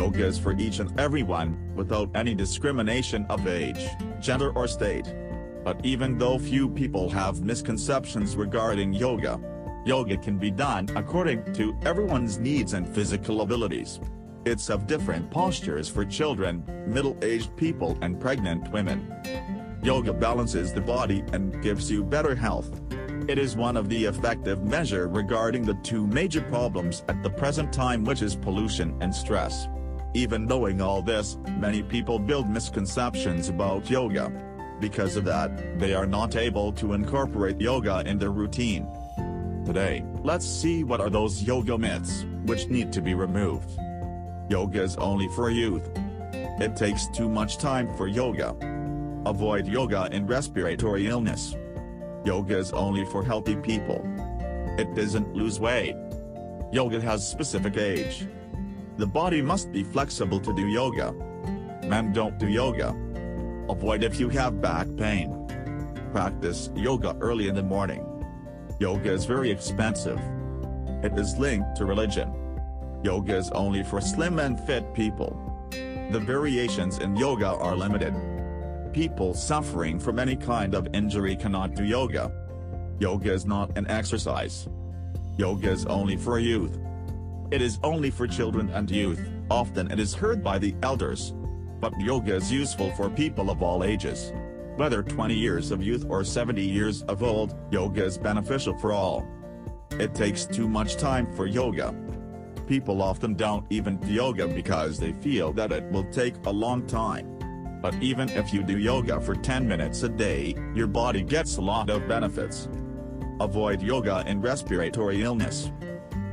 Yoga is for each and everyone, without any discrimination of age, gender or state. But even though few people have misconceptions regarding yoga, yoga can be done according to everyone's needs and physical abilities. It's of different postures for children, middle-aged people and pregnant women. Yoga balances the body and gives you better health. It is one of the effective measure regarding the two major problems at the present time which is pollution and stress. Even knowing all this, many people build misconceptions about yoga. Because of that, they are not able to incorporate yoga in their routine. Today, let's see what are those yoga myths, which need to be removed. Yoga is only for youth. It takes too much time for yoga. Avoid yoga in respiratory illness. Yoga is only for healthy people. It doesn't lose weight. Yoga has specific age. The body must be flexible to do yoga. Men don't do yoga. Avoid if you have back pain. Practice yoga early in the morning. Yoga is very expensive. It is linked to religion. Yoga is only for slim and fit people. The variations in yoga are limited. People suffering from any kind of injury cannot do yoga. Yoga is not an exercise. Yoga is only for youth. It is only for children and youth, often it is heard by the elders. But yoga is useful for people of all ages. Whether 20 years of youth or 70 years of old, yoga is beneficial for all. It takes too much time for yoga. People often don't even do yoga because they feel that it will take a long time. But even if you do yoga for 10 minutes a day, your body gets a lot of benefits. Avoid yoga in respiratory illness.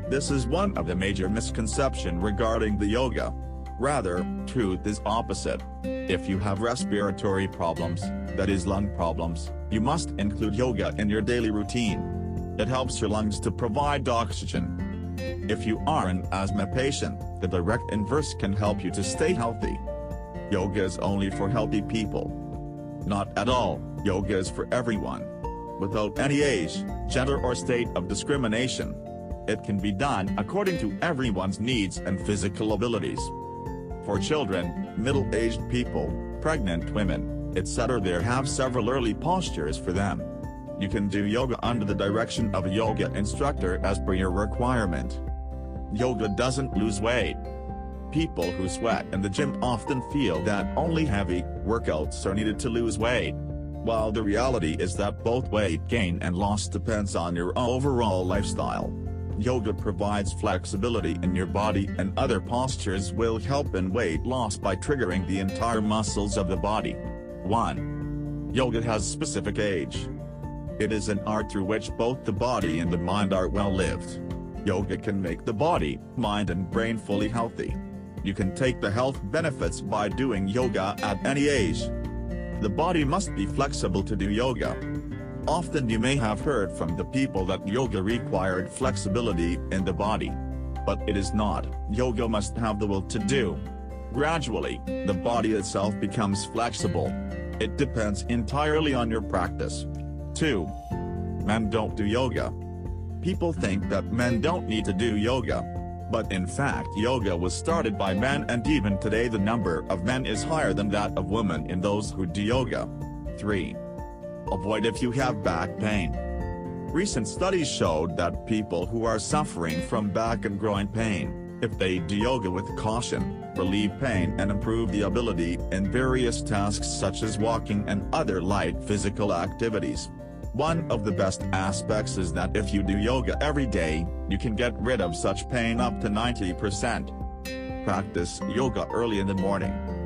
This is one of the major misconception regarding the yoga. Rather, truth is opposite. If you have respiratory problems, that is lung problems, you must include yoga in your daily routine. It helps your lungs to provide oxygen, if you are an asthma patient, the direct inverse can help you to stay healthy. Yoga is only for healthy people. Not at all, yoga is for everyone. Without any age, gender or state of discrimination. It can be done according to everyone's needs and physical abilities. For children, middle-aged people, pregnant women, etc. there have several early postures for them. You can do yoga under the direction of a yoga instructor as per your requirement. Yoga doesn't lose weight. People who sweat in the gym often feel that only heavy workouts are needed to lose weight. While the reality is that both weight gain and loss depends on your overall lifestyle. Yoga provides flexibility in your body and other postures will help in weight loss by triggering the entire muscles of the body. 1. Yoga has specific age. It is an art through which both the body and the mind are well lived. Yoga can make the body, mind and brain fully healthy. You can take the health benefits by doing yoga at any age. The body must be flexible to do yoga. Often you may have heard from the people that yoga required flexibility in the body. But it is not, yoga must have the will to do. Gradually, the body itself becomes flexible. It depends entirely on your practice. 2. Men don't do yoga. People think that men don't need to do yoga. But in fact yoga was started by men and even today the number of men is higher than that of women in those who do yoga. 3. Avoid if you have back pain. Recent studies showed that people who are suffering from back and groin pain, if they do yoga with caution, relieve pain and improve the ability in various tasks such as walking and other light physical activities. One of the best aspects is that if you do yoga every day, you can get rid of such pain up to 90%. Practice yoga early in the morning.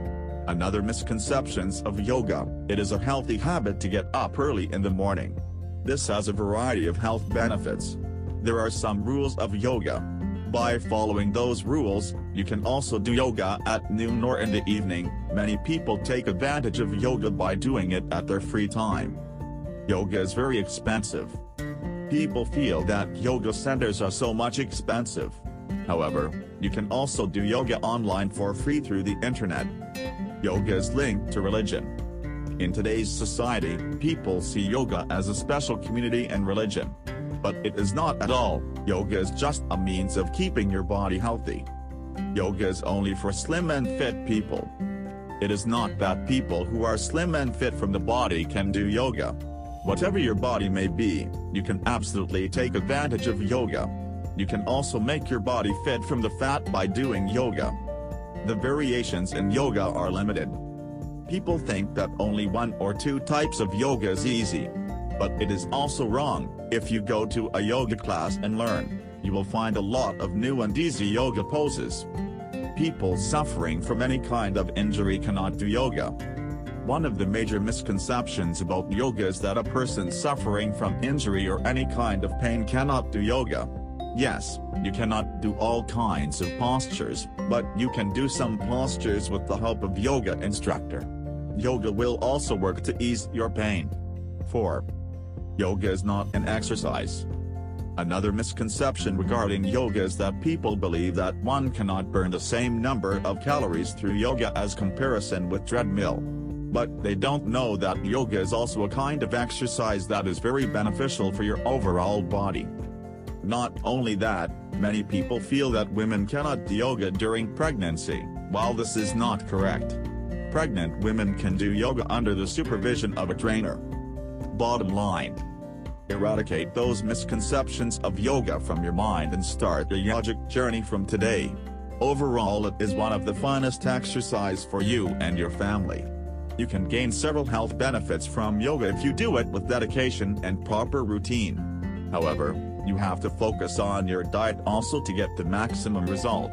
Another misconceptions of yoga, it is a healthy habit to get up early in the morning. This has a variety of health benefits. There are some rules of yoga. By following those rules, you can also do yoga at noon or in the evening. Many people take advantage of yoga by doing it at their free time. Yoga is very expensive. People feel that yoga centers are so much expensive. However, you can also do yoga online for free through the internet. Yoga is linked to religion. In today's society, people see yoga as a special community and religion. But it is not at all, yoga is just a means of keeping your body healthy. Yoga is only for slim and fit people. It is not that people who are slim and fit from the body can do yoga. Whatever your body may be, you can absolutely take advantage of yoga. You can also make your body fit from the fat by doing yoga. The variations in yoga are limited. People think that only one or two types of yoga is easy. But it is also wrong, if you go to a yoga class and learn, you will find a lot of new and easy yoga poses. People suffering from any kind of injury cannot do yoga. One of the major misconceptions about yoga is that a person suffering from injury or any kind of pain cannot do yoga. Yes, you cannot do all kinds of postures, but you can do some postures with the help of yoga instructor. Yoga will also work to ease your pain. 4. Yoga is not an exercise. Another misconception regarding yoga is that people believe that one cannot burn the same number of calories through yoga as comparison with treadmill. But they don't know that yoga is also a kind of exercise that is very beneficial for your overall body. Not only that, many people feel that women cannot do yoga during pregnancy, while this is not correct. Pregnant women can do yoga under the supervision of a trainer. Bottom line. Eradicate those misconceptions of yoga from your mind and start a yogic journey from today. Overall it is one of the finest exercise for you and your family. You can gain several health benefits from yoga if you do it with dedication and proper routine. However, you have to focus on your diet also to get the maximum result.